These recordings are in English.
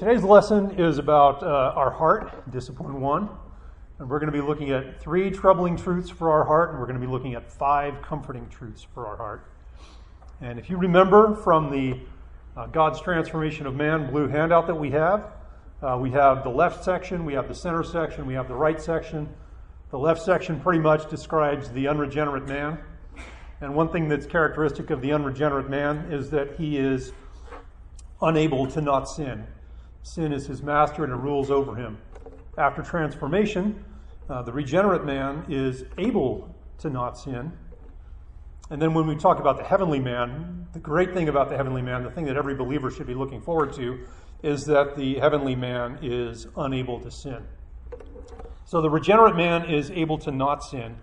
Today's lesson is about uh, our heart, discipline one. And we're going to be looking at three troubling truths for our heart, and we're going to be looking at five comforting truths for our heart. And if you remember from the uh, God's Transformation of Man blue handout that we have, uh, we have the left section, we have the center section, we have the right section. The left section pretty much describes the unregenerate man. And one thing that's characteristic of the unregenerate man is that he is unable to not sin. Sin is his master and it rules over him. After transformation, uh, the regenerate man is able to not sin. And then when we talk about the heavenly man, the great thing about the heavenly man, the thing that every believer should be looking forward to, is that the heavenly man is unable to sin. So the regenerate man is able to not sin,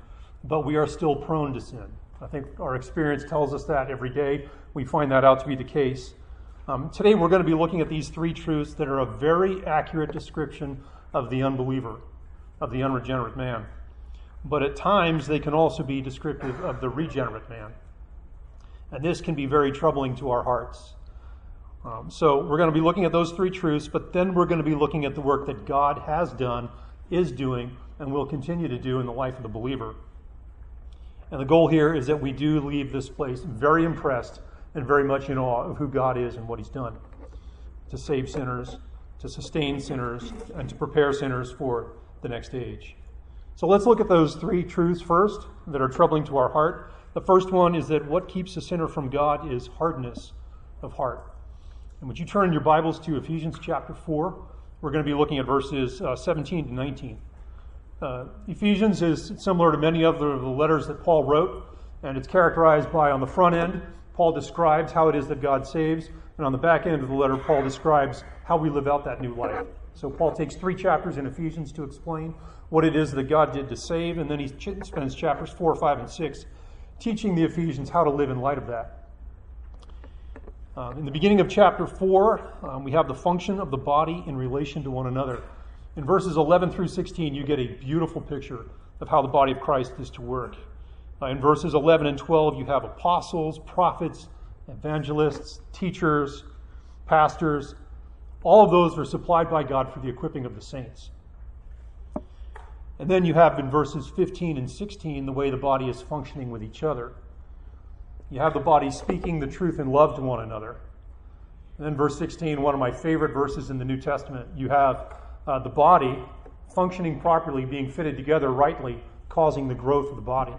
but we are still prone to sin. I think our experience tells us that every day. We find that out to be the case. Um, today we're going to be looking at these three truths that are a very accurate description of the unbeliever, of the unregenerate man. But at times they can also be descriptive of the regenerate man. And this can be very troubling to our hearts. Um, so we're going to be looking at those three truths, but then we're going to be looking at the work that God has done, is doing, and will continue to do in the life of the believer. And the goal here is that we do leave this place very impressed and very much in awe of who God is and what He's done to save sinners, to sustain sinners, and to prepare sinners for the next age. So let's look at those three truths first that are troubling to our heart. The first one is that what keeps a sinner from God is hardness of heart. And would you turn your Bibles to Ephesians chapter 4? We're going to be looking at verses uh, 17 to 19. Uh, Ephesians is similar to many other of the letters that Paul wrote, and it's characterized by, on the front end, Paul describes how it is that God saves, and on the back end of the letter, Paul describes how we live out that new life. So Paul takes three chapters in Ephesians to explain what it is that God did to save, and then he spends chapters 4, 5, and 6 teaching the Ephesians how to live in light of that. Uh, in the beginning of chapter 4, um, we have the function of the body in relation to one another. In verses 11 through 16, you get a beautiful picture of how the body of Christ is to work. Uh, in verses 11 and 12, you have apostles, prophets, evangelists, teachers, pastors. All of those are supplied by God for the equipping of the saints. And then you have in verses 15 and 16 the way the body is functioning with each other. You have the body speaking the truth in love to one another. And then verse 16, one of my favorite verses in the New Testament, you have uh, the body functioning properly, being fitted together rightly, causing the growth of the body.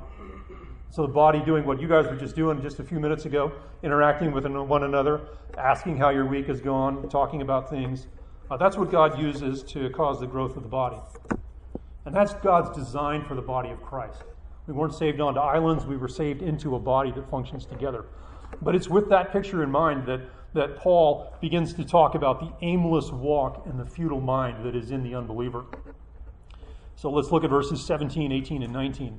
So the body doing what you guys were just doing just a few minutes ago, interacting with one another, asking how your week has gone, talking about things. Uh, that's what God uses to cause the growth of the body. And that's God's design for the body of Christ. We weren't saved onto islands, we were saved into a body that functions together. But it's with that picture in mind that, that Paul begins to talk about the aimless walk and the futile mind that is in the unbeliever. So let's look at verses 17, 18, and 19.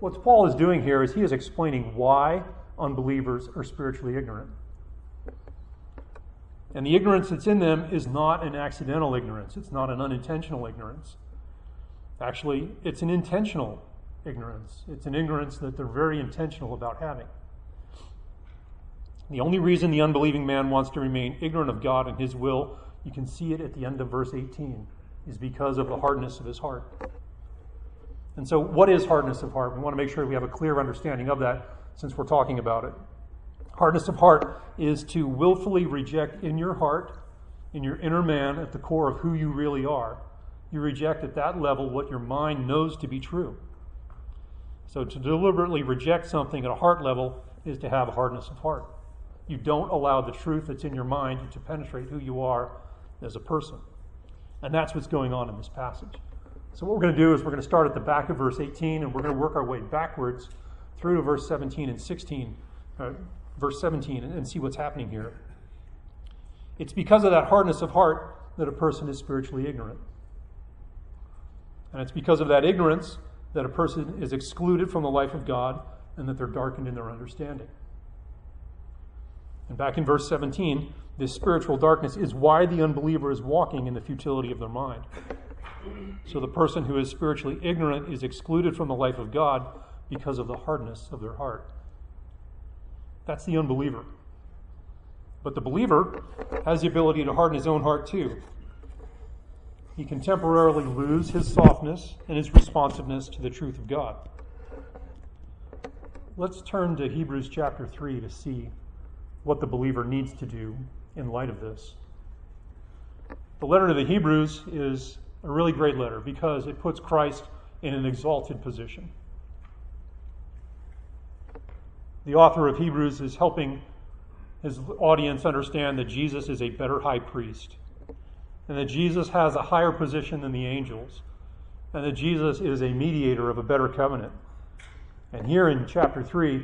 What Paul is doing here is he is explaining why unbelievers are spiritually ignorant. And the ignorance that's in them is not an accidental ignorance, it's not an unintentional ignorance. Actually, it's an intentional ignorance. It's an ignorance that they're very intentional about having. The only reason the unbelieving man wants to remain ignorant of God and his will, you can see it at the end of verse 18, is because of the hardness of his heart. And so, what is hardness of heart? We want to make sure we have a clear understanding of that since we're talking about it. Hardness of heart is to willfully reject in your heart, in your inner man, at the core of who you really are. You reject at that level what your mind knows to be true. So, to deliberately reject something at a heart level is to have hardness of heart. You don't allow the truth that's in your mind to penetrate who you are as a person. And that's what's going on in this passage. So, what we're going to do is we're going to start at the back of verse 18 and we're going to work our way backwards through to verse 17 and 16, uh, verse 17, and, and see what's happening here. It's because of that hardness of heart that a person is spiritually ignorant. And it's because of that ignorance that a person is excluded from the life of God and that they're darkened in their understanding. And back in verse 17, this spiritual darkness is why the unbeliever is walking in the futility of their mind. So the person who is spiritually ignorant is excluded from the life of God because of the hardness of their heart. That's the unbeliever. But the believer has the ability to harden his own heart too. He can temporarily lose his softness and his responsiveness to the truth of God. Let's turn to Hebrews chapter 3 to see what the believer needs to do in light of this. The letter to the Hebrews is a really great letter because it puts Christ in an exalted position. The author of Hebrews is helping his audience understand that Jesus is a better high priest, and that Jesus has a higher position than the angels, and that Jesus is a mediator of a better covenant. And here in chapter 3,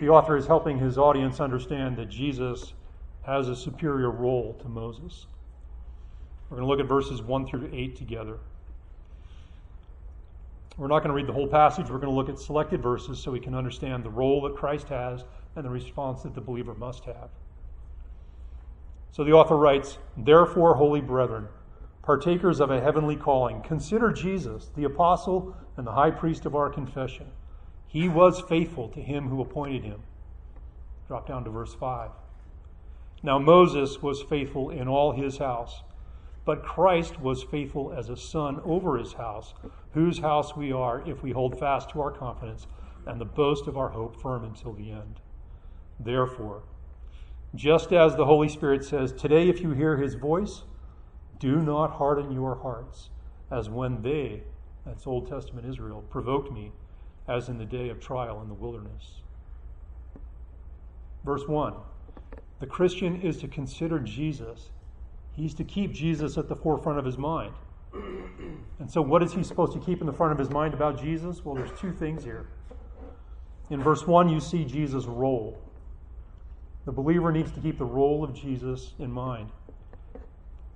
the author is helping his audience understand that Jesus has a superior role to Moses. We're going to look at verses 1 through 8 together. We're not going to read the whole passage. We're going to look at selected verses so we can understand the role that Christ has and the response that the believer must have. So the author writes Therefore, holy brethren, partakers of a heavenly calling, consider Jesus, the apostle and the high priest of our confession. He was faithful to him who appointed him. Drop down to verse 5. Now Moses was faithful in all his house, but Christ was faithful as a son over his house, whose house we are if we hold fast to our confidence and the boast of our hope firm until the end. Therefore, just as the Holy Spirit says, Today, if you hear his voice, do not harden your hearts, as when they, that's Old Testament Israel, provoked me as in the day of trial in the wilderness. Verse 1 The Christian is to consider Jesus. He's to keep Jesus at the forefront of his mind. And so, what is he supposed to keep in the front of his mind about Jesus? Well, there's two things here. In verse 1, you see Jesus' role. The believer needs to keep the role of Jesus in mind.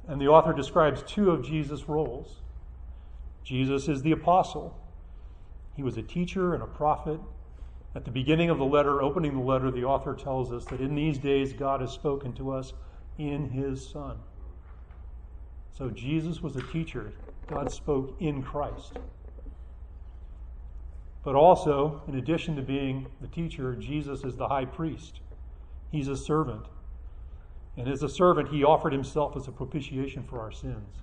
And the author describes two of Jesus' roles. Jesus is the apostle, he was a teacher and a prophet. At the beginning of the letter, opening the letter, the author tells us that in these days God has spoken to us in his Son. So Jesus was a teacher. God spoke in Christ. But also, in addition to being the teacher, Jesus is the high priest. He's a servant. And as a servant, he offered himself as a propitiation for our sins.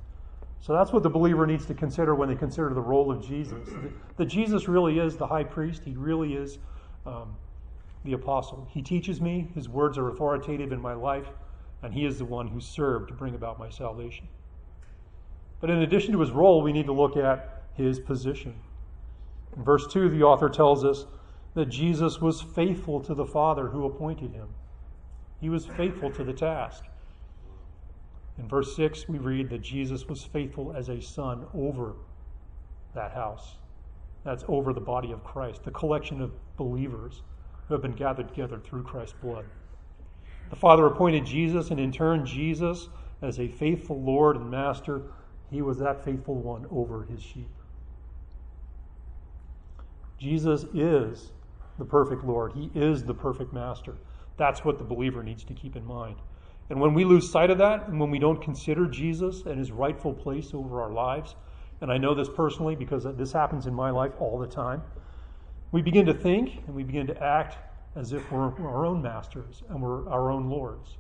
So that's what the believer needs to consider when they consider the role of Jesus. That Jesus really is the high priest, he really is um, the apostle. He teaches me, his words are authoritative in my life, and he is the one who served to bring about my salvation. But in addition to his role, we need to look at his position. In verse 2, the author tells us that Jesus was faithful to the Father who appointed him. He was faithful to the task. In verse 6, we read that Jesus was faithful as a son over that house. That's over the body of Christ, the collection of believers who have been gathered together through Christ's blood. The Father appointed Jesus, and in turn, Jesus, as a faithful Lord and Master, he was that faithful one over his sheep. Jesus is the perfect Lord, he is the perfect Master. That's what the believer needs to keep in mind. And when we lose sight of that, and when we don't consider Jesus and his rightful place over our lives, and I know this personally because this happens in my life all the time, we begin to think and we begin to act as if we're our own masters and we're our own lords.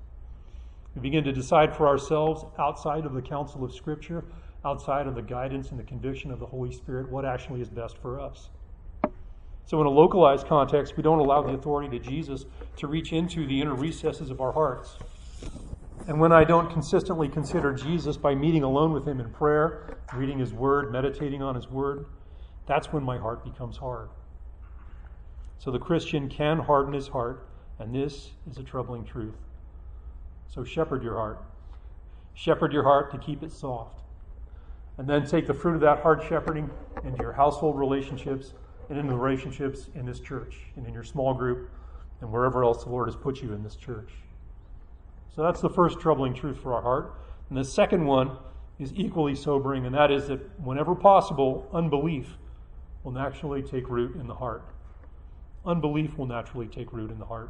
We begin to decide for ourselves outside of the counsel of Scripture, outside of the guidance and the conviction of the Holy Spirit, what actually is best for us. So, in a localized context, we don't allow the authority to Jesus to reach into the inner recesses of our hearts. And when I don't consistently consider Jesus by meeting alone with him in prayer, reading his word, meditating on his word, that's when my heart becomes hard. So the Christian can harden his heart, and this is a troubling truth. So shepherd your heart. Shepherd your heart to keep it soft. And then take the fruit of that hard shepherding into your household relationships and into the relationships in this church and in your small group and wherever else the Lord has put you in this church. So that's the first troubling truth for our heart. And the second one is equally sobering, and that is that whenever possible, unbelief will naturally take root in the heart. Unbelief will naturally take root in the heart.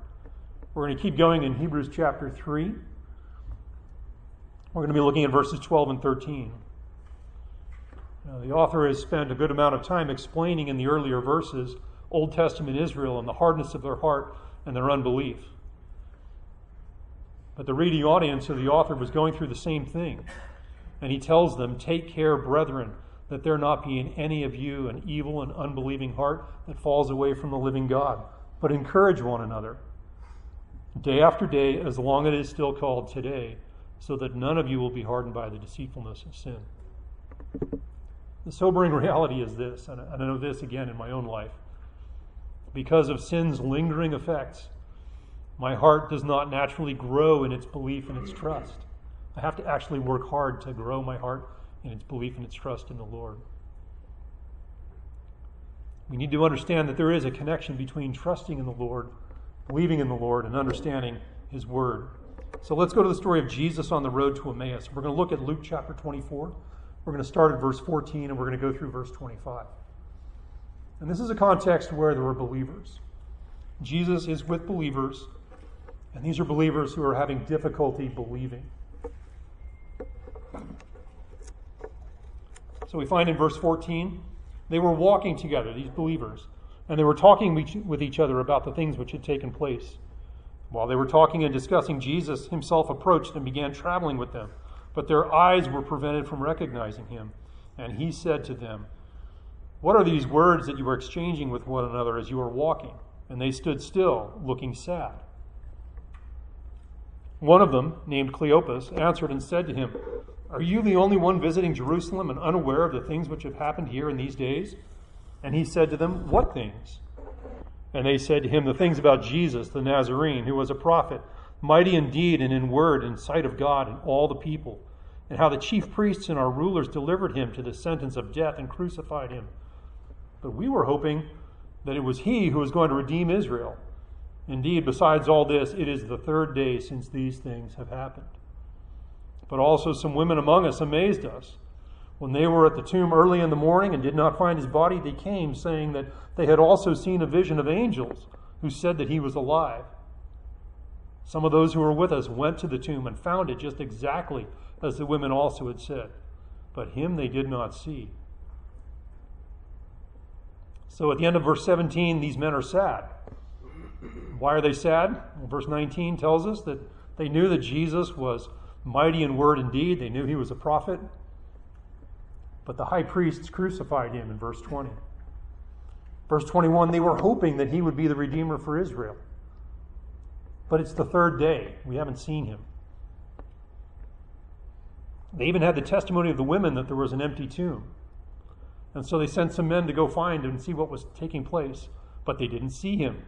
We're going to keep going in Hebrews chapter 3. We're going to be looking at verses 12 and 13. Now, the author has spent a good amount of time explaining in the earlier verses Old Testament Israel and the hardness of their heart and their unbelief. But the reading audience of the author was going through the same thing. And he tells them, Take care, brethren, that there not be in any of you an evil and unbelieving heart that falls away from the living God, but encourage one another, day after day, as long as it is still called today, so that none of you will be hardened by the deceitfulness of sin. The sobering reality is this, and I know this again in my own life. Because of sin's lingering effects, my heart does not naturally grow in its belief and its trust. I have to actually work hard to grow my heart in its belief and its trust in the Lord. We need to understand that there is a connection between trusting in the Lord, believing in the Lord, and understanding His Word. So let's go to the story of Jesus on the road to Emmaus. We're going to look at Luke chapter 24. We're going to start at verse 14 and we're going to go through verse 25. And this is a context where there were believers. Jesus is with believers and these are believers who are having difficulty believing. So we find in verse 14, they were walking together, these believers, and they were talking with each other about the things which had taken place. While they were talking and discussing, Jesus himself approached and began traveling with them, but their eyes were prevented from recognizing him. And he said to them, What are these words that you are exchanging with one another as you are walking? And they stood still, looking sad. One of them, named Cleopas, answered and said to him, Are you the only one visiting Jerusalem and unaware of the things which have happened here in these days? And he said to them, What things? And they said to him, The things about Jesus, the Nazarene, who was a prophet, mighty in deed and in word in sight of God and all the people, and how the chief priests and our rulers delivered him to the sentence of death and crucified him. But we were hoping that it was he who was going to redeem Israel. Indeed, besides all this, it is the third day since these things have happened. But also, some women among us amazed us. When they were at the tomb early in the morning and did not find his body, they came, saying that they had also seen a vision of angels who said that he was alive. Some of those who were with us went to the tomb and found it just exactly as the women also had said, but him they did not see. So at the end of verse 17, these men are sad. Why are they sad? Well, verse 19 tells us that they knew that Jesus was mighty in word and deed. They knew he was a prophet. But the high priests crucified him in verse 20. Verse 21 they were hoping that he would be the Redeemer for Israel. But it's the third day. We haven't seen him. They even had the testimony of the women that there was an empty tomb. And so they sent some men to go find and see what was taking place, but they didn't see him.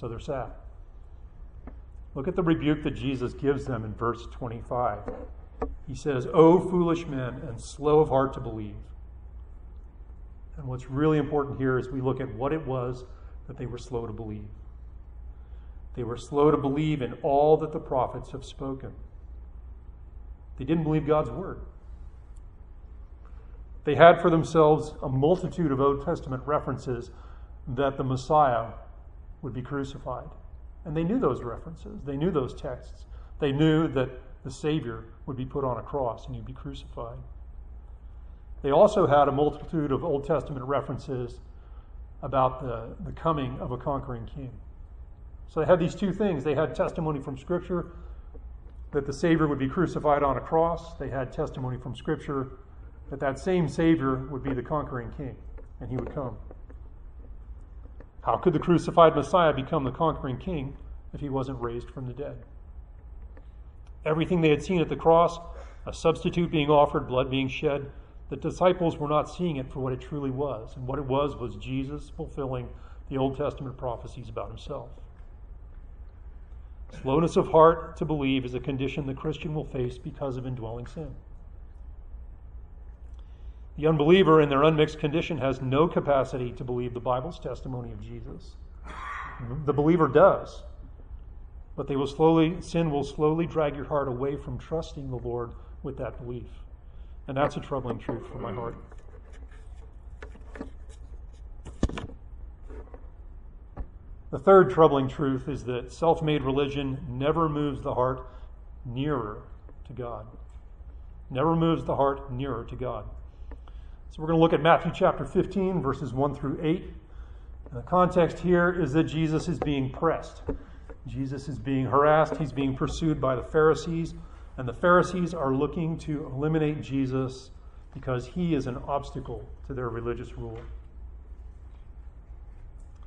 So they're sad. Look at the rebuke that Jesus gives them in verse 25. He says, O foolish men and slow of heart to believe. And what's really important here is we look at what it was that they were slow to believe. They were slow to believe in all that the prophets have spoken. They didn't believe God's word. They had for themselves a multitude of Old Testament references that the Messiah would be crucified. And they knew those references, they knew those texts. They knew that the Savior would be put on a cross and he'd be crucified. They also had a multitude of Old Testament references about the, the coming of a conquering king. So they had these two things. They had testimony from Scripture that the Savior would be crucified on a cross. They had testimony from Scripture that that same Savior would be the conquering king and he would come. How could the crucified Messiah become the conquering king if he wasn't raised from the dead? Everything they had seen at the cross, a substitute being offered, blood being shed, the disciples were not seeing it for what it truly was. And what it was was Jesus fulfilling the Old Testament prophecies about himself. Slowness of heart to believe is a condition the Christian will face because of indwelling sin. The unbeliever, in their unmixed condition, has no capacity to believe the Bible's testimony of Jesus. The believer does. But they will slowly, sin will slowly drag your heart away from trusting the Lord with that belief. And that's a troubling truth for my heart. The third troubling truth is that self made religion never moves the heart nearer to God. Never moves the heart nearer to God. So we're going to look at Matthew chapter 15, verses 1 through 8. And the context here is that Jesus is being pressed. Jesus is being harassed. He's being pursued by the Pharisees. And the Pharisees are looking to eliminate Jesus because he is an obstacle to their religious rule.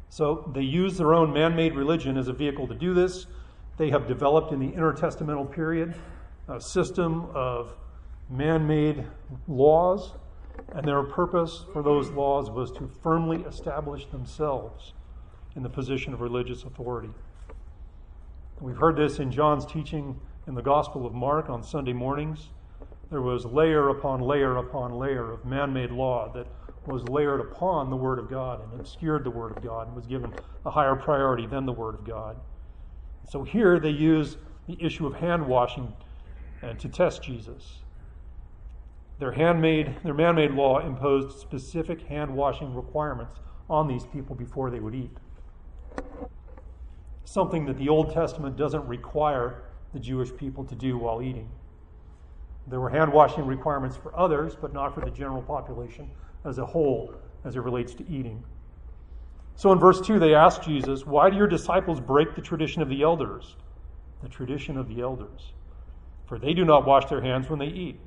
So they use their own man made religion as a vehicle to do this. They have developed in the intertestamental period a system of man made laws, and their purpose for those laws was to firmly establish themselves in the position of religious authority. We've heard this in John's teaching in the Gospel of Mark on Sunday mornings. There was layer upon layer upon layer of man made law that was layered upon the Word of God and obscured the Word of God and was given a higher priority than the Word of God. So here they use the issue of hand washing uh, to test Jesus. Their handmade, their man-made law imposed specific hand washing requirements on these people before they would eat. Something that the Old Testament doesn't require the Jewish people to do while eating. There were hand washing requirements for others, but not for the general population as a whole as it relates to eating. So in verse 2, they ask Jesus, Why do your disciples break the tradition of the elders? The tradition of the elders. For they do not wash their hands when they eat.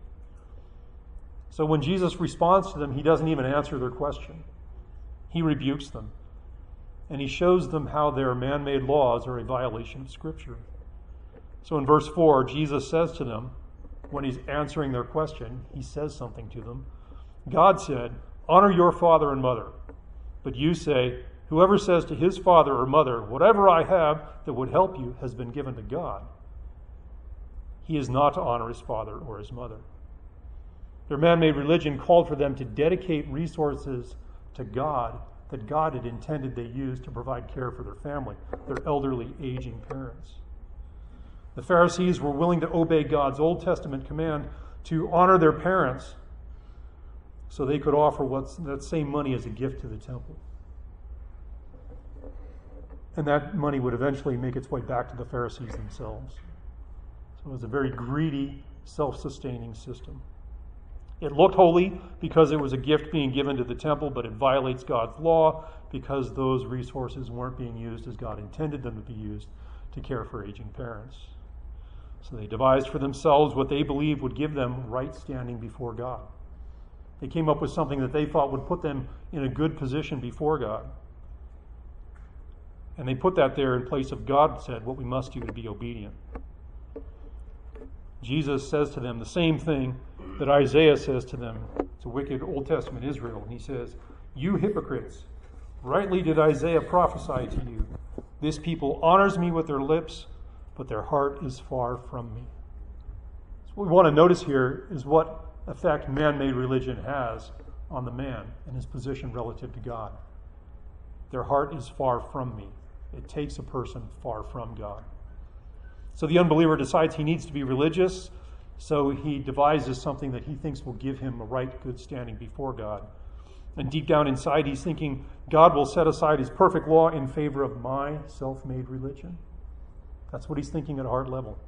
So when Jesus responds to them, he doesn't even answer their question. He rebukes them. And he shows them how their man made laws are a violation of Scripture. So in verse 4, Jesus says to them, when he's answering their question, he says something to them. God said, Honor your father and mother. But you say, Whoever says to his father or mother, Whatever I have that would help you has been given to God, he is not to honor his father or his mother. Their man made religion called for them to dedicate resources to God that God had intended they use to provide care for their family, their elderly, aging parents. The Pharisees were willing to obey God's Old Testament command to honor their parents so they could offer what's, that same money as a gift to the temple. And that money would eventually make its way back to the Pharisees themselves. So it was a very greedy, self sustaining system. It looked holy because it was a gift being given to the temple, but it violates God's law because those resources weren't being used as God intended them to be used to care for aging parents. So they devised for themselves what they believed would give them right standing before God. They came up with something that they thought would put them in a good position before God. And they put that there in place of God said what we must do to be obedient. Jesus says to them the same thing that Isaiah says to them, to wicked Old Testament Israel. And he says, You hypocrites, rightly did Isaiah prophesy to you. This people honors me with their lips, but their heart is far from me. So what we want to notice here is what effect man made religion has on the man and his position relative to God. Their heart is far from me. It takes a person far from God. So the unbeliever decides he needs to be religious, so he devises something that he thinks will give him a right, good standing before God. And deep down inside, he's thinking God will set aside his perfect law in favor of my self made religion. That's what he's thinking at a heart level.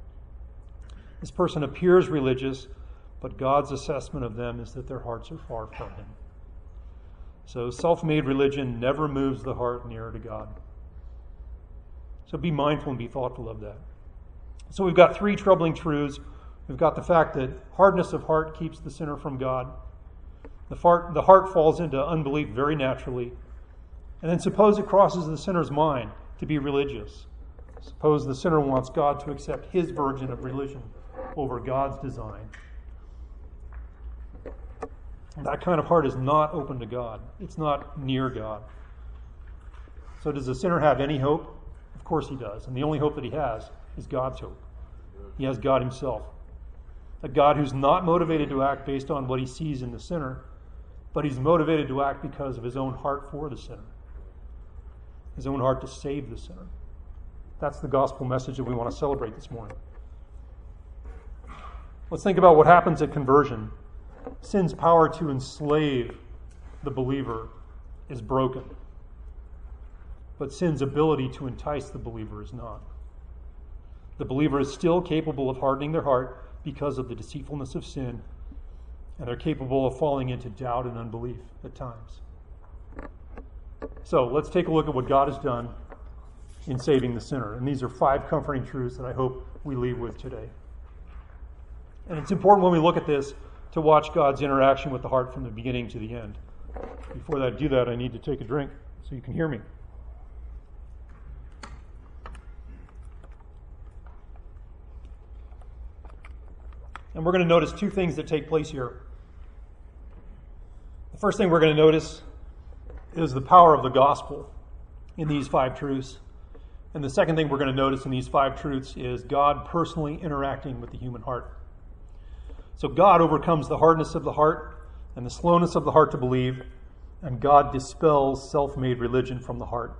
This person appears religious, but God's assessment of them is that their hearts are far from Him. So self made religion never moves the heart nearer to God. So be mindful and be thoughtful of that. So we've got three troubling truths. We've got the fact that hardness of heart keeps the sinner from God. The heart, the heart falls into unbelief very naturally. And then suppose it crosses the sinner's mind to be religious. Suppose the sinner wants God to accept his version of religion over God's design. That kind of heart is not open to God, it's not near God. So, does the sinner have any hope? Of course he does. And the only hope that he has is God's hope. He has God himself. A God who's not motivated to act based on what he sees in the sinner, but he's motivated to act because of his own heart for the sinner, his own heart to save the sinner. That's the gospel message that we want to celebrate this morning. Let's think about what happens at conversion. Sin's power to enslave the believer is broken, but sin's ability to entice the believer is not. The believer is still capable of hardening their heart because of the deceitfulness of sin, and they're capable of falling into doubt and unbelief at times. So let's take a look at what God has done in saving the sinner. And these are five comforting truths that I hope we leave with today. And it's important when we look at this to watch God's interaction with the heart from the beginning to the end. Before I do that, I need to take a drink so you can hear me. And we're going to notice two things that take place here. The first thing we're going to notice is the power of the gospel in these five truths. And the second thing we're going to notice in these five truths is God personally interacting with the human heart. So God overcomes the hardness of the heart and the slowness of the heart to believe, and God dispels self made religion from the heart.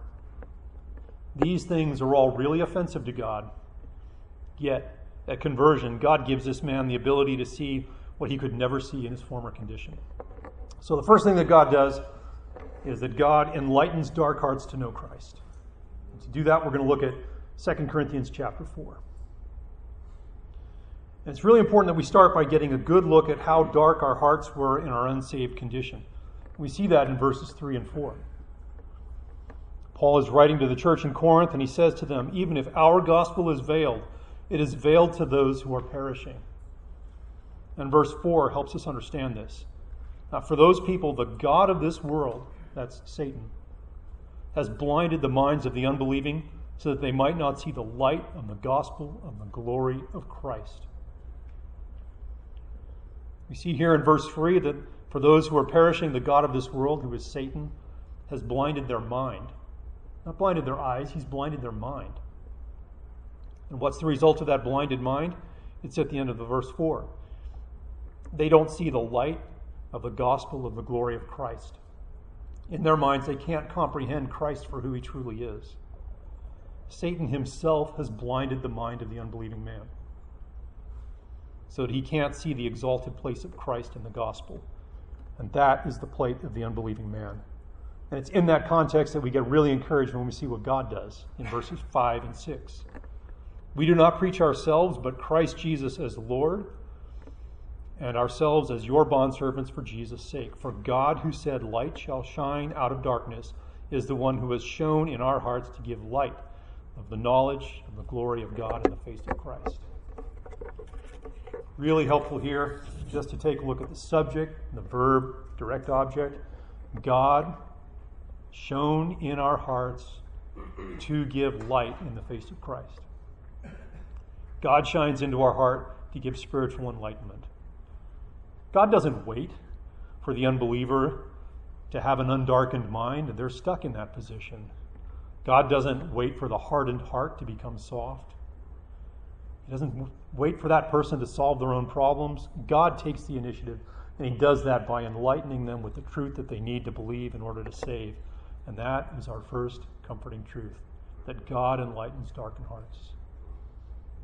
These things are all really offensive to God. Yet, at conversion, God gives this man the ability to see what he could never see in his former condition. So, the first thing that God does is that God enlightens dark hearts to know Christ. And to do that, we're going to look at 2 Corinthians chapter 4. And it's really important that we start by getting a good look at how dark our hearts were in our unsaved condition. We see that in verses 3 and 4. Paul is writing to the church in Corinth, and he says to them, Even if our gospel is veiled, it is veiled to those who are perishing. And verse 4 helps us understand this. Now, for those people, the God of this world that's Satan, has blinded the minds of the unbelieving so that they might not see the light of the gospel of the glory of Christ. We see here in verse 3 that for those who are perishing, the God of this world, who is Satan, has blinded their mind. Not blinded their eyes, he's blinded their mind. And what's the result of that blinded mind? It's at the end of the verse 4. They don't see the light of the gospel of the glory of Christ in their minds, they can't comprehend Christ for who he truly is. Satan himself has blinded the mind of the unbelieving man so that he can't see the exalted place of Christ in the gospel. And that is the plight of the unbelieving man. And it's in that context that we get really encouraged when we see what God does in verses 5 and 6. We do not preach ourselves, but Christ Jesus as Lord and ourselves as your bondservants for Jesus' sake. For God, who said, Light shall shine out of darkness, is the one who has shone in our hearts to give light of the knowledge of the glory of God in the face of Christ. Really helpful here just to take a look at the subject, the verb, direct object. God shone in our hearts to give light in the face of Christ. God shines into our heart to give spiritual enlightenment. God doesn't wait for the unbeliever to have an undarkened mind, and they're stuck in that position. God doesn't wait for the hardened heart to become soft. He doesn't wait for that person to solve their own problems. God takes the initiative, and He does that by enlightening them with the truth that they need to believe in order to save. And that is our first comforting truth that God enlightens darkened hearts.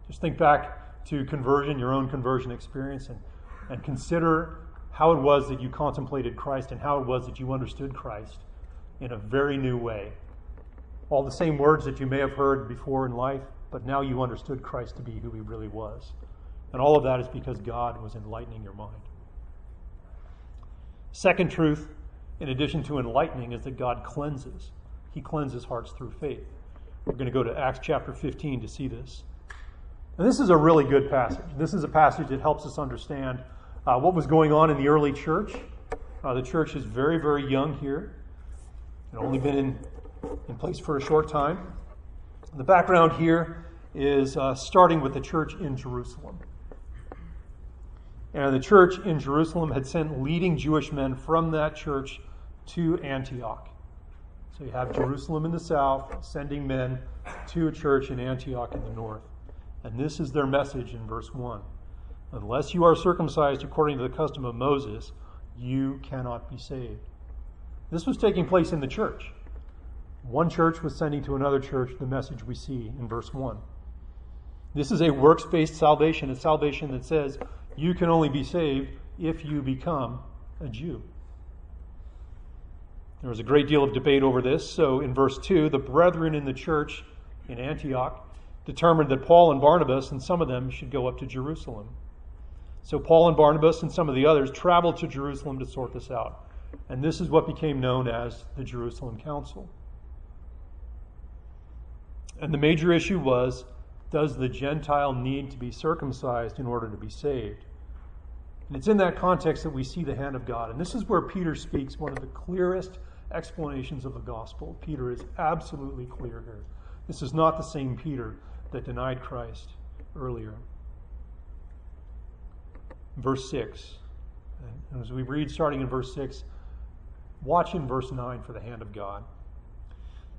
Just think back to conversion, your own conversion experience, and and consider how it was that you contemplated Christ and how it was that you understood Christ in a very new way. All the same words that you may have heard before in life, but now you understood Christ to be who he really was. And all of that is because God was enlightening your mind. Second truth, in addition to enlightening, is that God cleanses. He cleanses hearts through faith. We're going to go to Acts chapter 15 to see this. And this is a really good passage. This is a passage that helps us understand uh, what was going on in the early church. Uh, the church is very, very young here, and only been in, in place for a short time. The background here is uh, starting with the church in Jerusalem. And the church in Jerusalem had sent leading Jewish men from that church to Antioch. So you have Jerusalem in the south sending men to a church in Antioch in the north. And this is their message in verse 1 Unless you are circumcised according to the custom of Moses, you cannot be saved. This was taking place in the church. One church was sending to another church the message we see in verse 1. This is a works based salvation, a salvation that says You can only be saved if you become a Jew. There was a great deal of debate over this. So in verse 2, the brethren in the church in Antioch determined that Paul and Barnabas and some of them should go up to Jerusalem. So Paul and Barnabas and some of the others traveled to Jerusalem to sort this out. And this is what became known as the Jerusalem Council. And the major issue was does the Gentile need to be circumcised in order to be saved? And it's in that context that we see the hand of God. And this is where Peter speaks one of the clearest explanations of the gospel. Peter is absolutely clear here. This is not the same Peter that denied Christ earlier. Verse 6. And as we read starting in verse 6, watch in verse 9 for the hand of God.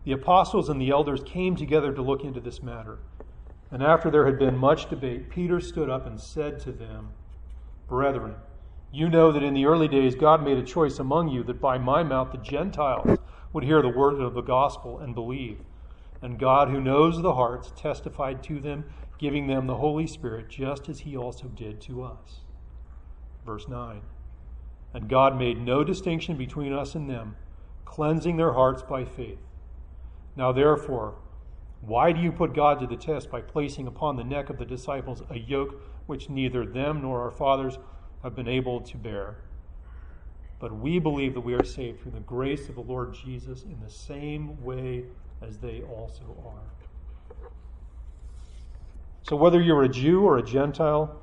The apostles and the elders came together to look into this matter. And after there had been much debate, Peter stood up and said to them, Brethren, you know that in the early days God made a choice among you that by my mouth the Gentiles would hear the word of the gospel and believe. And God, who knows the hearts, testified to them, giving them the Holy Spirit, just as he also did to us. Verse 9. And God made no distinction between us and them, cleansing their hearts by faith. Now, therefore, why do you put God to the test by placing upon the neck of the disciples a yoke which neither them nor our fathers have been able to bear? But we believe that we are saved through the grace of the Lord Jesus in the same way as they also are. So, whether you're a Jew or a Gentile,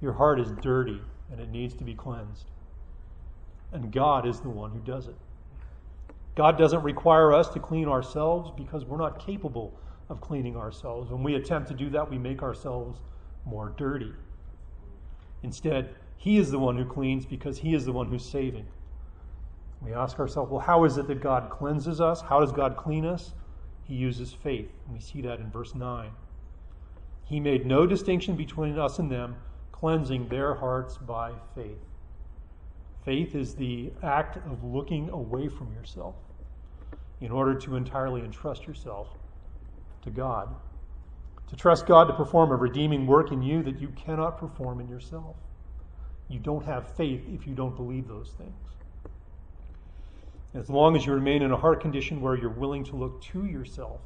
your heart is dirty and it needs to be cleansed. And God is the one who does it. God doesn't require us to clean ourselves because we're not capable of cleaning ourselves. When we attempt to do that, we make ourselves more dirty. Instead, He is the one who cleans because He is the one who's saving. We ask ourselves, well, how is it that God cleanses us? How does God clean us? He uses faith. And we see that in verse 9. He made no distinction between us and them, cleansing their hearts by faith. Faith is the act of looking away from yourself in order to entirely entrust yourself to God. To trust God to perform a redeeming work in you that you cannot perform in yourself. You don't have faith if you don't believe those things. As long as you remain in a heart condition where you're willing to look to yourself,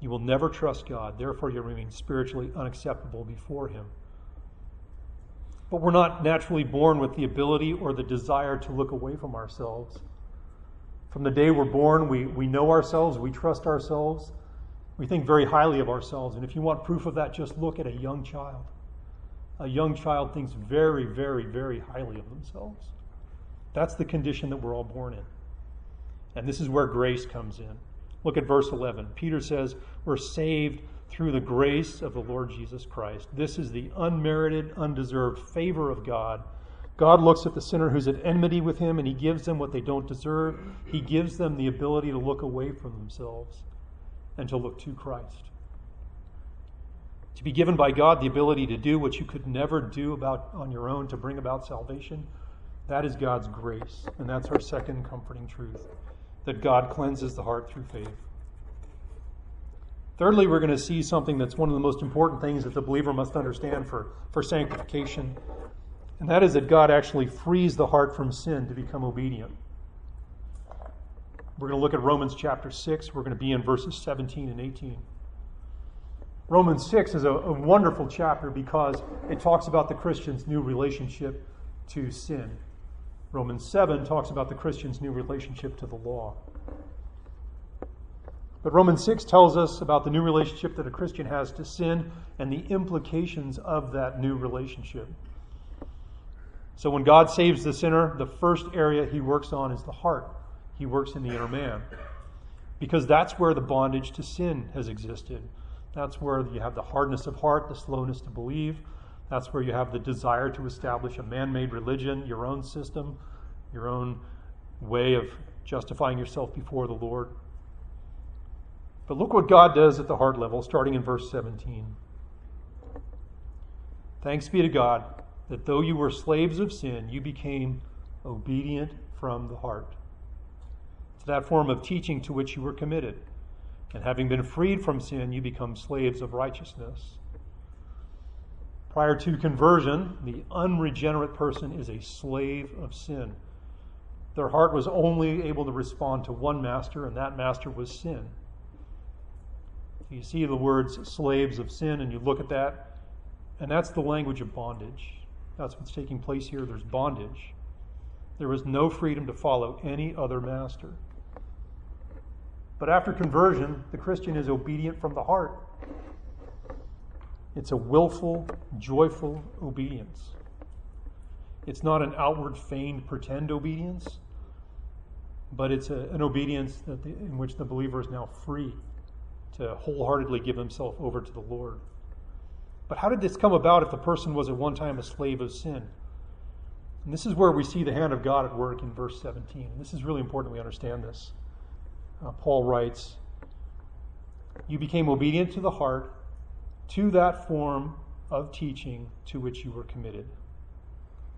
you will never trust God. Therefore, you remain spiritually unacceptable before Him. But we're not naturally born with the ability or the desire to look away from ourselves. From the day we're born, we, we know ourselves, we trust ourselves, we think very highly of ourselves. And if you want proof of that, just look at a young child. A young child thinks very, very, very highly of themselves. That's the condition that we're all born in. And this is where grace comes in. Look at verse 11. Peter says, We're saved through the grace of the Lord Jesus Christ. This is the unmerited, undeserved favor of God. God looks at the sinner who's at enmity with him and he gives them what they don't deserve. He gives them the ability to look away from themselves and to look to Christ. To be given by God the ability to do what you could never do about on your own to bring about salvation, that is God's grace. And that's our second comforting truth that God cleanses the heart through faith. Thirdly, we're going to see something that's one of the most important things that the believer must understand for, for sanctification, and that is that God actually frees the heart from sin to become obedient. We're going to look at Romans chapter 6. We're going to be in verses 17 and 18. Romans 6 is a, a wonderful chapter because it talks about the Christian's new relationship to sin. Romans 7 talks about the Christian's new relationship to the law. But Romans 6 tells us about the new relationship that a Christian has to sin and the implications of that new relationship. So when God saves the sinner, the first area he works on is the heart. He works in the inner man. Because that's where the bondage to sin has existed. That's where you have the hardness of heart, the slowness to believe. That's where you have the desire to establish a man made religion, your own system, your own way of justifying yourself before the Lord. But look what God does at the heart level, starting in verse 17. Thanks be to God that though you were slaves of sin, you became obedient from the heart. To that form of teaching to which you were committed. And having been freed from sin, you become slaves of righteousness. Prior to conversion, the unregenerate person is a slave of sin. Their heart was only able to respond to one master, and that master was sin. You see the words slaves of sin, and you look at that, and that's the language of bondage. That's what's taking place here. There's bondage. There was no freedom to follow any other master. But after conversion, the Christian is obedient from the heart. It's a willful, joyful obedience. It's not an outward, feigned, pretend obedience, but it's a, an obedience the, in which the believer is now free to wholeheartedly give himself over to the Lord. But how did this come about if the person was at one time a slave of sin? And this is where we see the hand of God at work in verse 17. And this is really important we understand this. Uh, Paul writes, You became obedient to the heart to that form of teaching to which you were committed.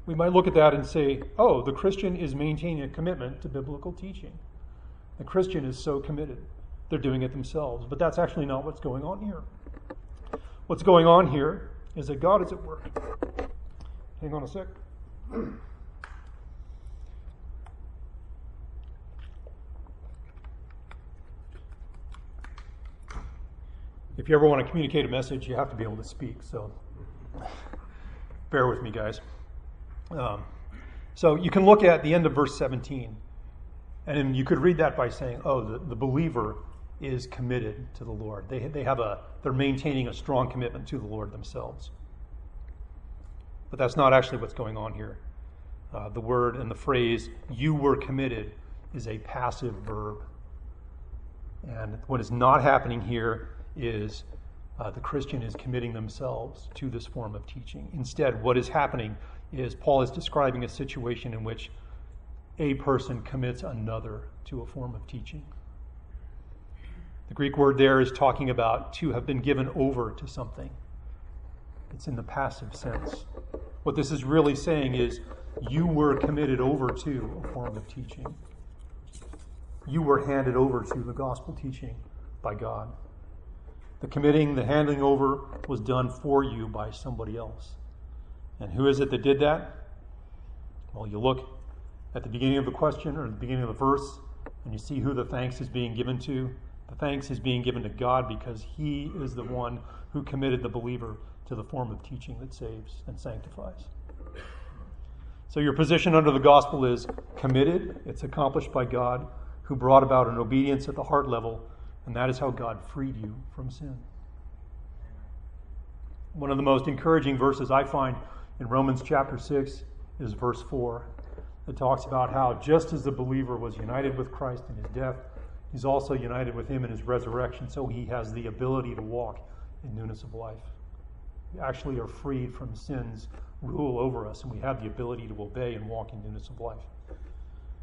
We might look at that and say, oh, the Christian is maintaining a commitment to biblical teaching. The Christian is so committed. They're doing it themselves. But that's actually not what's going on here. What's going on here is that God is at work. Hang on a sec. if you ever want to communicate a message, you have to be able to speak. So bear with me, guys. Um, so you can look at the end of verse 17, and you could read that by saying, "Oh, the, the believer is committed to the Lord. They they have a they're maintaining a strong commitment to the Lord themselves." But that's not actually what's going on here. Uh, the word and the phrase "you were committed" is a passive verb, and what is not happening here is uh, the Christian is committing themselves to this form of teaching. Instead, what is happening is Paul is describing a situation in which a person commits another to a form of teaching. The Greek word there is talking about to have been given over to something. It's in the passive sense. What this is really saying is you were committed over to a form of teaching. You were handed over to the gospel teaching by God. The committing, the handing over was done for you by somebody else. And who is it that did that? Well, you look at the beginning of the question or the beginning of the verse, and you see who the thanks is being given to. The thanks is being given to God because He is the one who committed the believer to the form of teaching that saves and sanctifies. So your position under the gospel is committed, it's accomplished by God, who brought about an obedience at the heart level and that is how God freed you from sin. One of the most encouraging verses I find in Romans chapter 6 is verse 4. It talks about how just as the believer was united with Christ in his death, he's also united with him in his resurrection, so he has the ability to walk in newness of life. We actually are freed from sin's rule over us, and we have the ability to obey and walk in newness of life.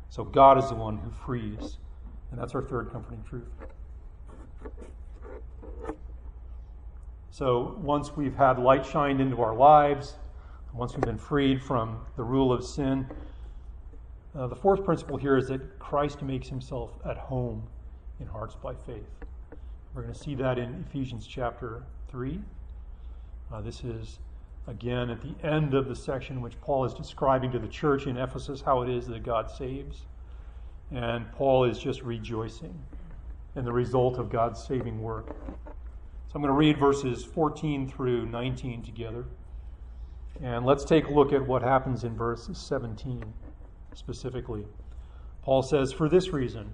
So God is the one who frees, and that's our third comforting truth. So once we've had light shined into our lives, once we've been freed from the rule of sin, uh, the fourth principle here is that Christ makes himself at home in hearts by faith. We're going to see that in Ephesians chapter 3. Uh, this is, again, at the end of the section which Paul is describing to the church in Ephesus how it is that God saves. And Paul is just rejoicing in the result of God's saving work. So I'm going to read verses 14 through 19 together. And let's take a look at what happens in verse 17 specifically. Paul says, For this reason,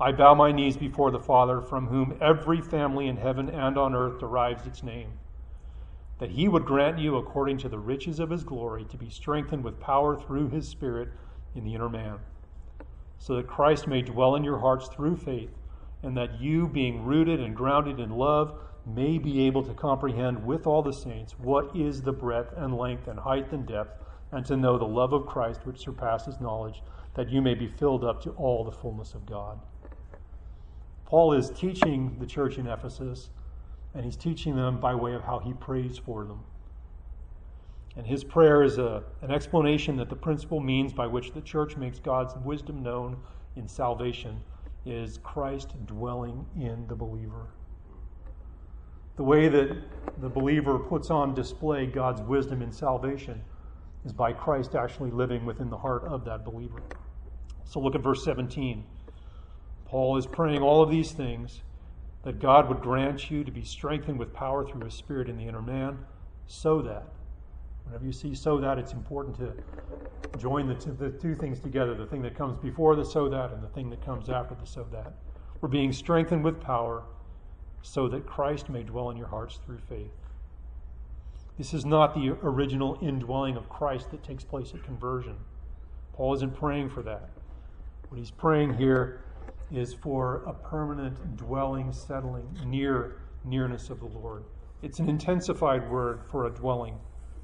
I bow my knees before the Father, from whom every family in heaven and on earth derives its name, that he would grant you, according to the riches of his glory, to be strengthened with power through his Spirit in the inner man, so that Christ may dwell in your hearts through faith and that you, being rooted and grounded in love, may be able to comprehend with all the saints what is the breadth and length and height and depth, and to know the love of Christ which surpasses knowledge, that you may be filled up to all the fullness of God. Paul is teaching the church in Ephesus, and he's teaching them by way of how he prays for them. And his prayer is a, an explanation that the principal means by which the church makes God's wisdom known in salvation is Christ dwelling in the believer. The way that the believer puts on display God's wisdom in salvation is by Christ actually living within the heart of that believer. So look at verse 17. Paul is praying all of these things that God would grant you to be strengthened with power through his Spirit in the inner man, so that, whenever you see so that, it's important to join the two, the two things together the thing that comes before the so that and the thing that comes after the so that. We're being strengthened with power so that Christ may dwell in your hearts through faith. This is not the original indwelling of Christ that takes place at conversion. Paul isn't praying for that. What he's praying here is for a permanent dwelling, settling, near nearness of the Lord. It's an intensified word for a dwelling.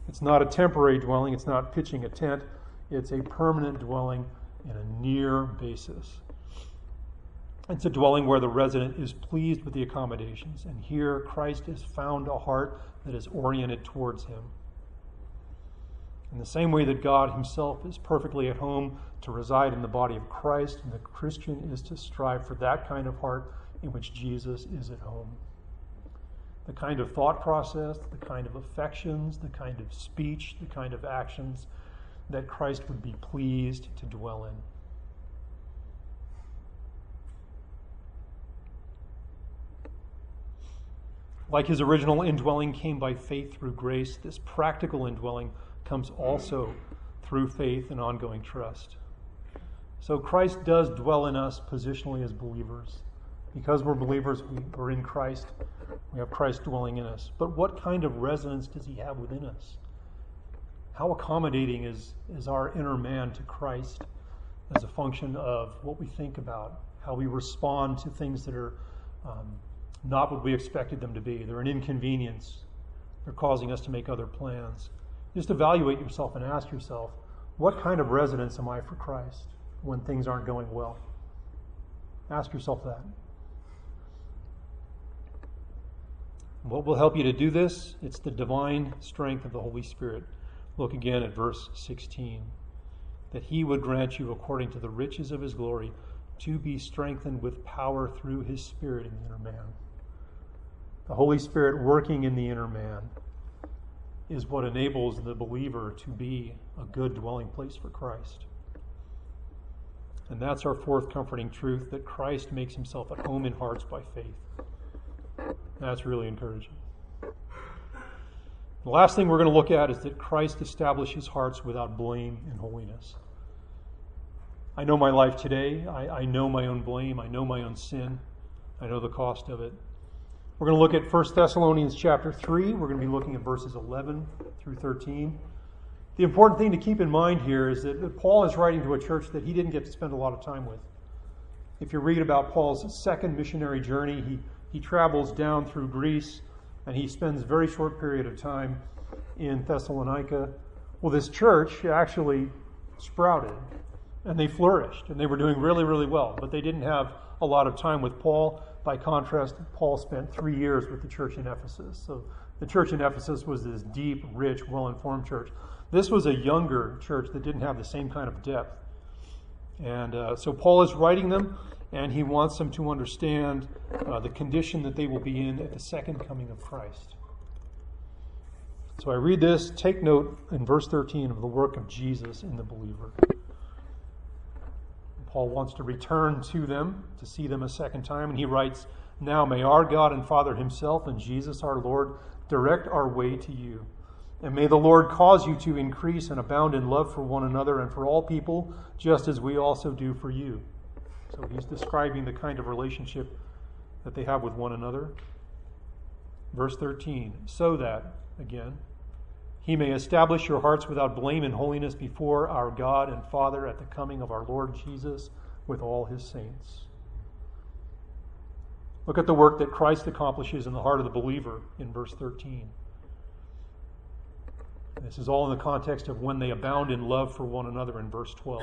It's not a temporary dwelling, it's not pitching a tent, it's a permanent dwelling in a near basis. It's a dwelling where the resident is pleased with the accommodations, and here Christ has found a heart that is oriented towards him. In the same way that God himself is perfectly at home to reside in the body of Christ, the Christian is to strive for that kind of heart in which Jesus is at home. The kind of thought process, the kind of affections, the kind of speech, the kind of actions that Christ would be pleased to dwell in. Like his original indwelling came by faith through grace, this practical indwelling comes also through faith and ongoing trust. So Christ does dwell in us positionally as believers. Because we're believers, we, are in Christ. We have Christ dwelling in us. But what kind of resonance does he have within us? How accommodating is, is our inner man to Christ as a function of what we think about, how we respond to things that are um, not what we expected them to be. They're an inconvenience. They're causing us to make other plans. Just evaluate yourself and ask yourself, what kind of residence am I for Christ when things aren't going well? Ask yourself that. What will help you to do this? It's the divine strength of the Holy Spirit. Look again at verse 16. That he would grant you, according to the riches of his glory, to be strengthened with power through his Spirit in the inner man. The Holy Spirit working in the inner man is what enables the believer to be a good dwelling place for Christ. And that's our fourth comforting truth that Christ makes himself at home in hearts by faith. That's really encouraging. The last thing we're going to look at is that Christ establishes hearts without blame and holiness. I know my life today. I, I know my own blame. I know my own sin. I know the cost of it. We're going to look at 1 Thessalonians chapter 3. We're going to be looking at verses 11 through 13. The important thing to keep in mind here is that Paul is writing to a church that he didn't get to spend a lot of time with. If you read about Paul's second missionary journey, he, he travels down through Greece and he spends a very short period of time in Thessalonica. Well, this church actually sprouted and they flourished and they were doing really, really well, but they didn't have a lot of time with Paul. By contrast, Paul spent three years with the church in Ephesus. So the church in Ephesus was this deep, rich, well informed church. This was a younger church that didn't have the same kind of depth. And uh, so Paul is writing them, and he wants them to understand uh, the condition that they will be in at the second coming of Christ. So I read this. Take note in verse 13 of the work of Jesus in the believer. Paul wants to return to them to see them a second time, and he writes, Now may our God and Father Himself and Jesus our Lord direct our way to you. And may the Lord cause you to increase and abound in love for one another and for all people, just as we also do for you. So he's describing the kind of relationship that they have with one another. Verse 13, so that, again, he may establish your hearts without blame and holiness before our God and Father at the coming of our Lord Jesus with all his saints. Look at the work that Christ accomplishes in the heart of the believer in verse 13. This is all in the context of when they abound in love for one another in verse 12.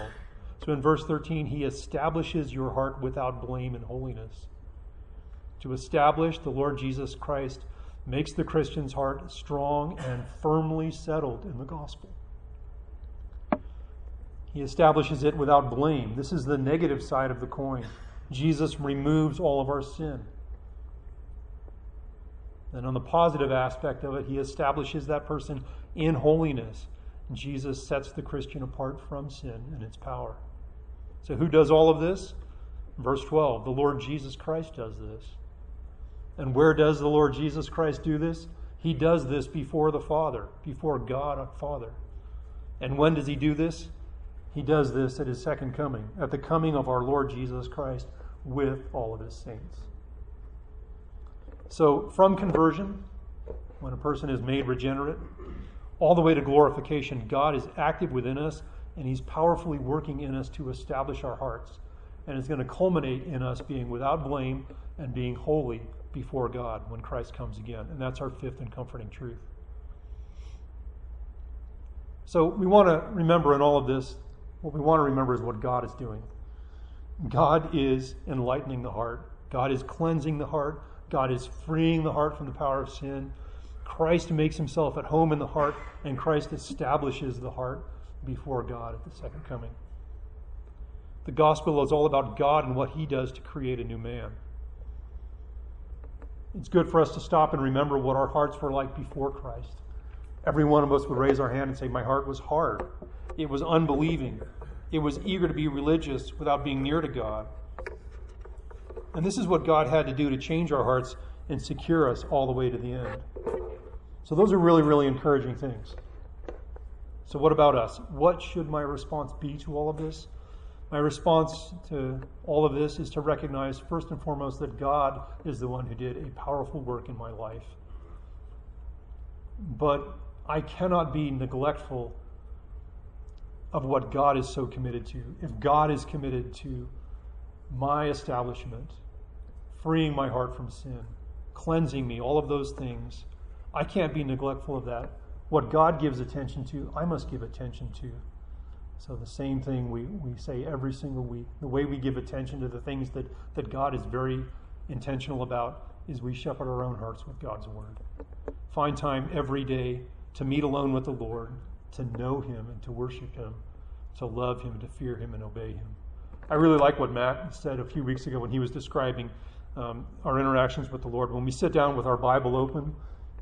So in verse 13, he establishes your heart without blame and holiness. To establish the Lord Jesus Christ makes the Christian's heart strong and firmly settled in the gospel. He establishes it without blame. This is the negative side of the coin. Jesus removes all of our sin. Then, on the positive aspect of it, he establishes that person in holiness. Jesus sets the Christian apart from sin and its power. So, who does all of this? Verse 12 the Lord Jesus Christ does this. And where does the Lord Jesus Christ do this? He does this before the Father, before God our Father. And when does he do this? He does this at his second coming, at the coming of our Lord Jesus Christ with all of his saints. So, from conversion, when a person is made regenerate, all the way to glorification, God is active within us and he's powerfully working in us to establish our hearts. And it's going to culminate in us being without blame and being holy before God when Christ comes again. And that's our fifth and comforting truth. So we want to remember in all of this, what we want to remember is what God is doing. God is enlightening the heart, God is cleansing the heart, God is freeing the heart from the power of sin. Christ makes himself at home in the heart, and Christ establishes the heart before God at the second coming. The gospel is all about God and what he does to create a new man. It's good for us to stop and remember what our hearts were like before Christ. Every one of us would raise our hand and say, My heart was hard. It was unbelieving. It was eager to be religious without being near to God. And this is what God had to do to change our hearts and secure us all the way to the end. So, those are really, really encouraging things. So, what about us? What should my response be to all of this? My response to all of this is to recognize, first and foremost, that God is the one who did a powerful work in my life. But I cannot be neglectful of what God is so committed to. If God is committed to my establishment, freeing my heart from sin, cleansing me, all of those things, I can't be neglectful of that. What God gives attention to, I must give attention to. So, the same thing we, we say every single week. The way we give attention to the things that, that God is very intentional about is we shepherd our own hearts with God's Word. Find time every day to meet alone with the Lord, to know Him and to worship Him, to love Him and to fear Him and obey Him. I really like what Matt said a few weeks ago when he was describing um, our interactions with the Lord. When we sit down with our Bible open,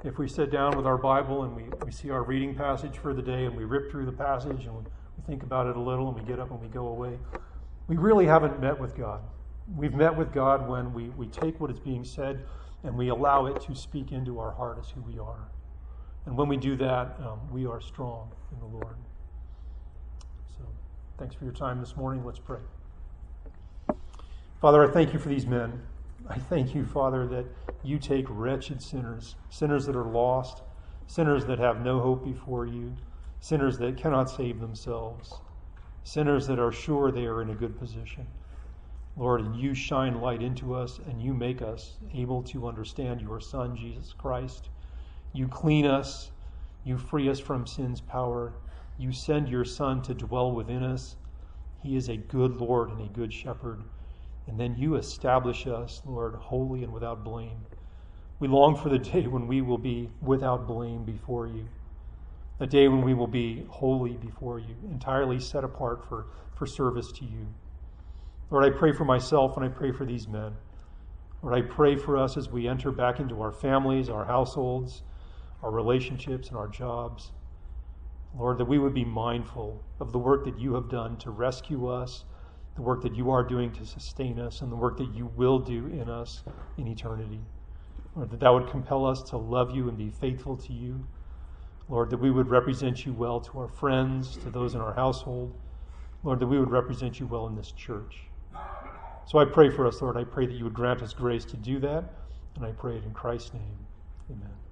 if we sit down with our Bible and we, we see our reading passage for the day and we rip through the passage and we think about it a little and we get up and we go away, we really haven't met with God. We've met with God when we, we take what is being said and we allow it to speak into our heart as who we are. And when we do that, um, we are strong in the Lord. So thanks for your time this morning. Let's pray. Father, I thank you for these men. I thank you, Father, that you take wretched sinners, sinners that are lost, sinners that have no hope before you, sinners that cannot save themselves, sinners that are sure they are in a good position. Lord, and you shine light into us and you make us able to understand your Son, Jesus Christ you clean us. You free us from sin's power. You send your Son to dwell within us. He is a good Lord and a good shepherd. And then you establish us, Lord, holy and without blame. We long for the day when we will be without blame before you, a day when we will be holy before you, entirely set apart for, for service to you. Lord, I pray for myself and I pray for these men. Lord, I pray for us as we enter back into our families, our households, our relationships, and our jobs. Lord, that we would be mindful of the work that you have done to rescue us, the work that you are doing to sustain us, and the work that you will do in us in eternity. Lord, that that would compel us to love you and be faithful to you. Lord, that we would represent you well to our friends, to those in our household. Lord, that we would represent you well in this church. So I pray for us, Lord. I pray that you would grant us grace to do that, and I pray it in Christ's name. Amen.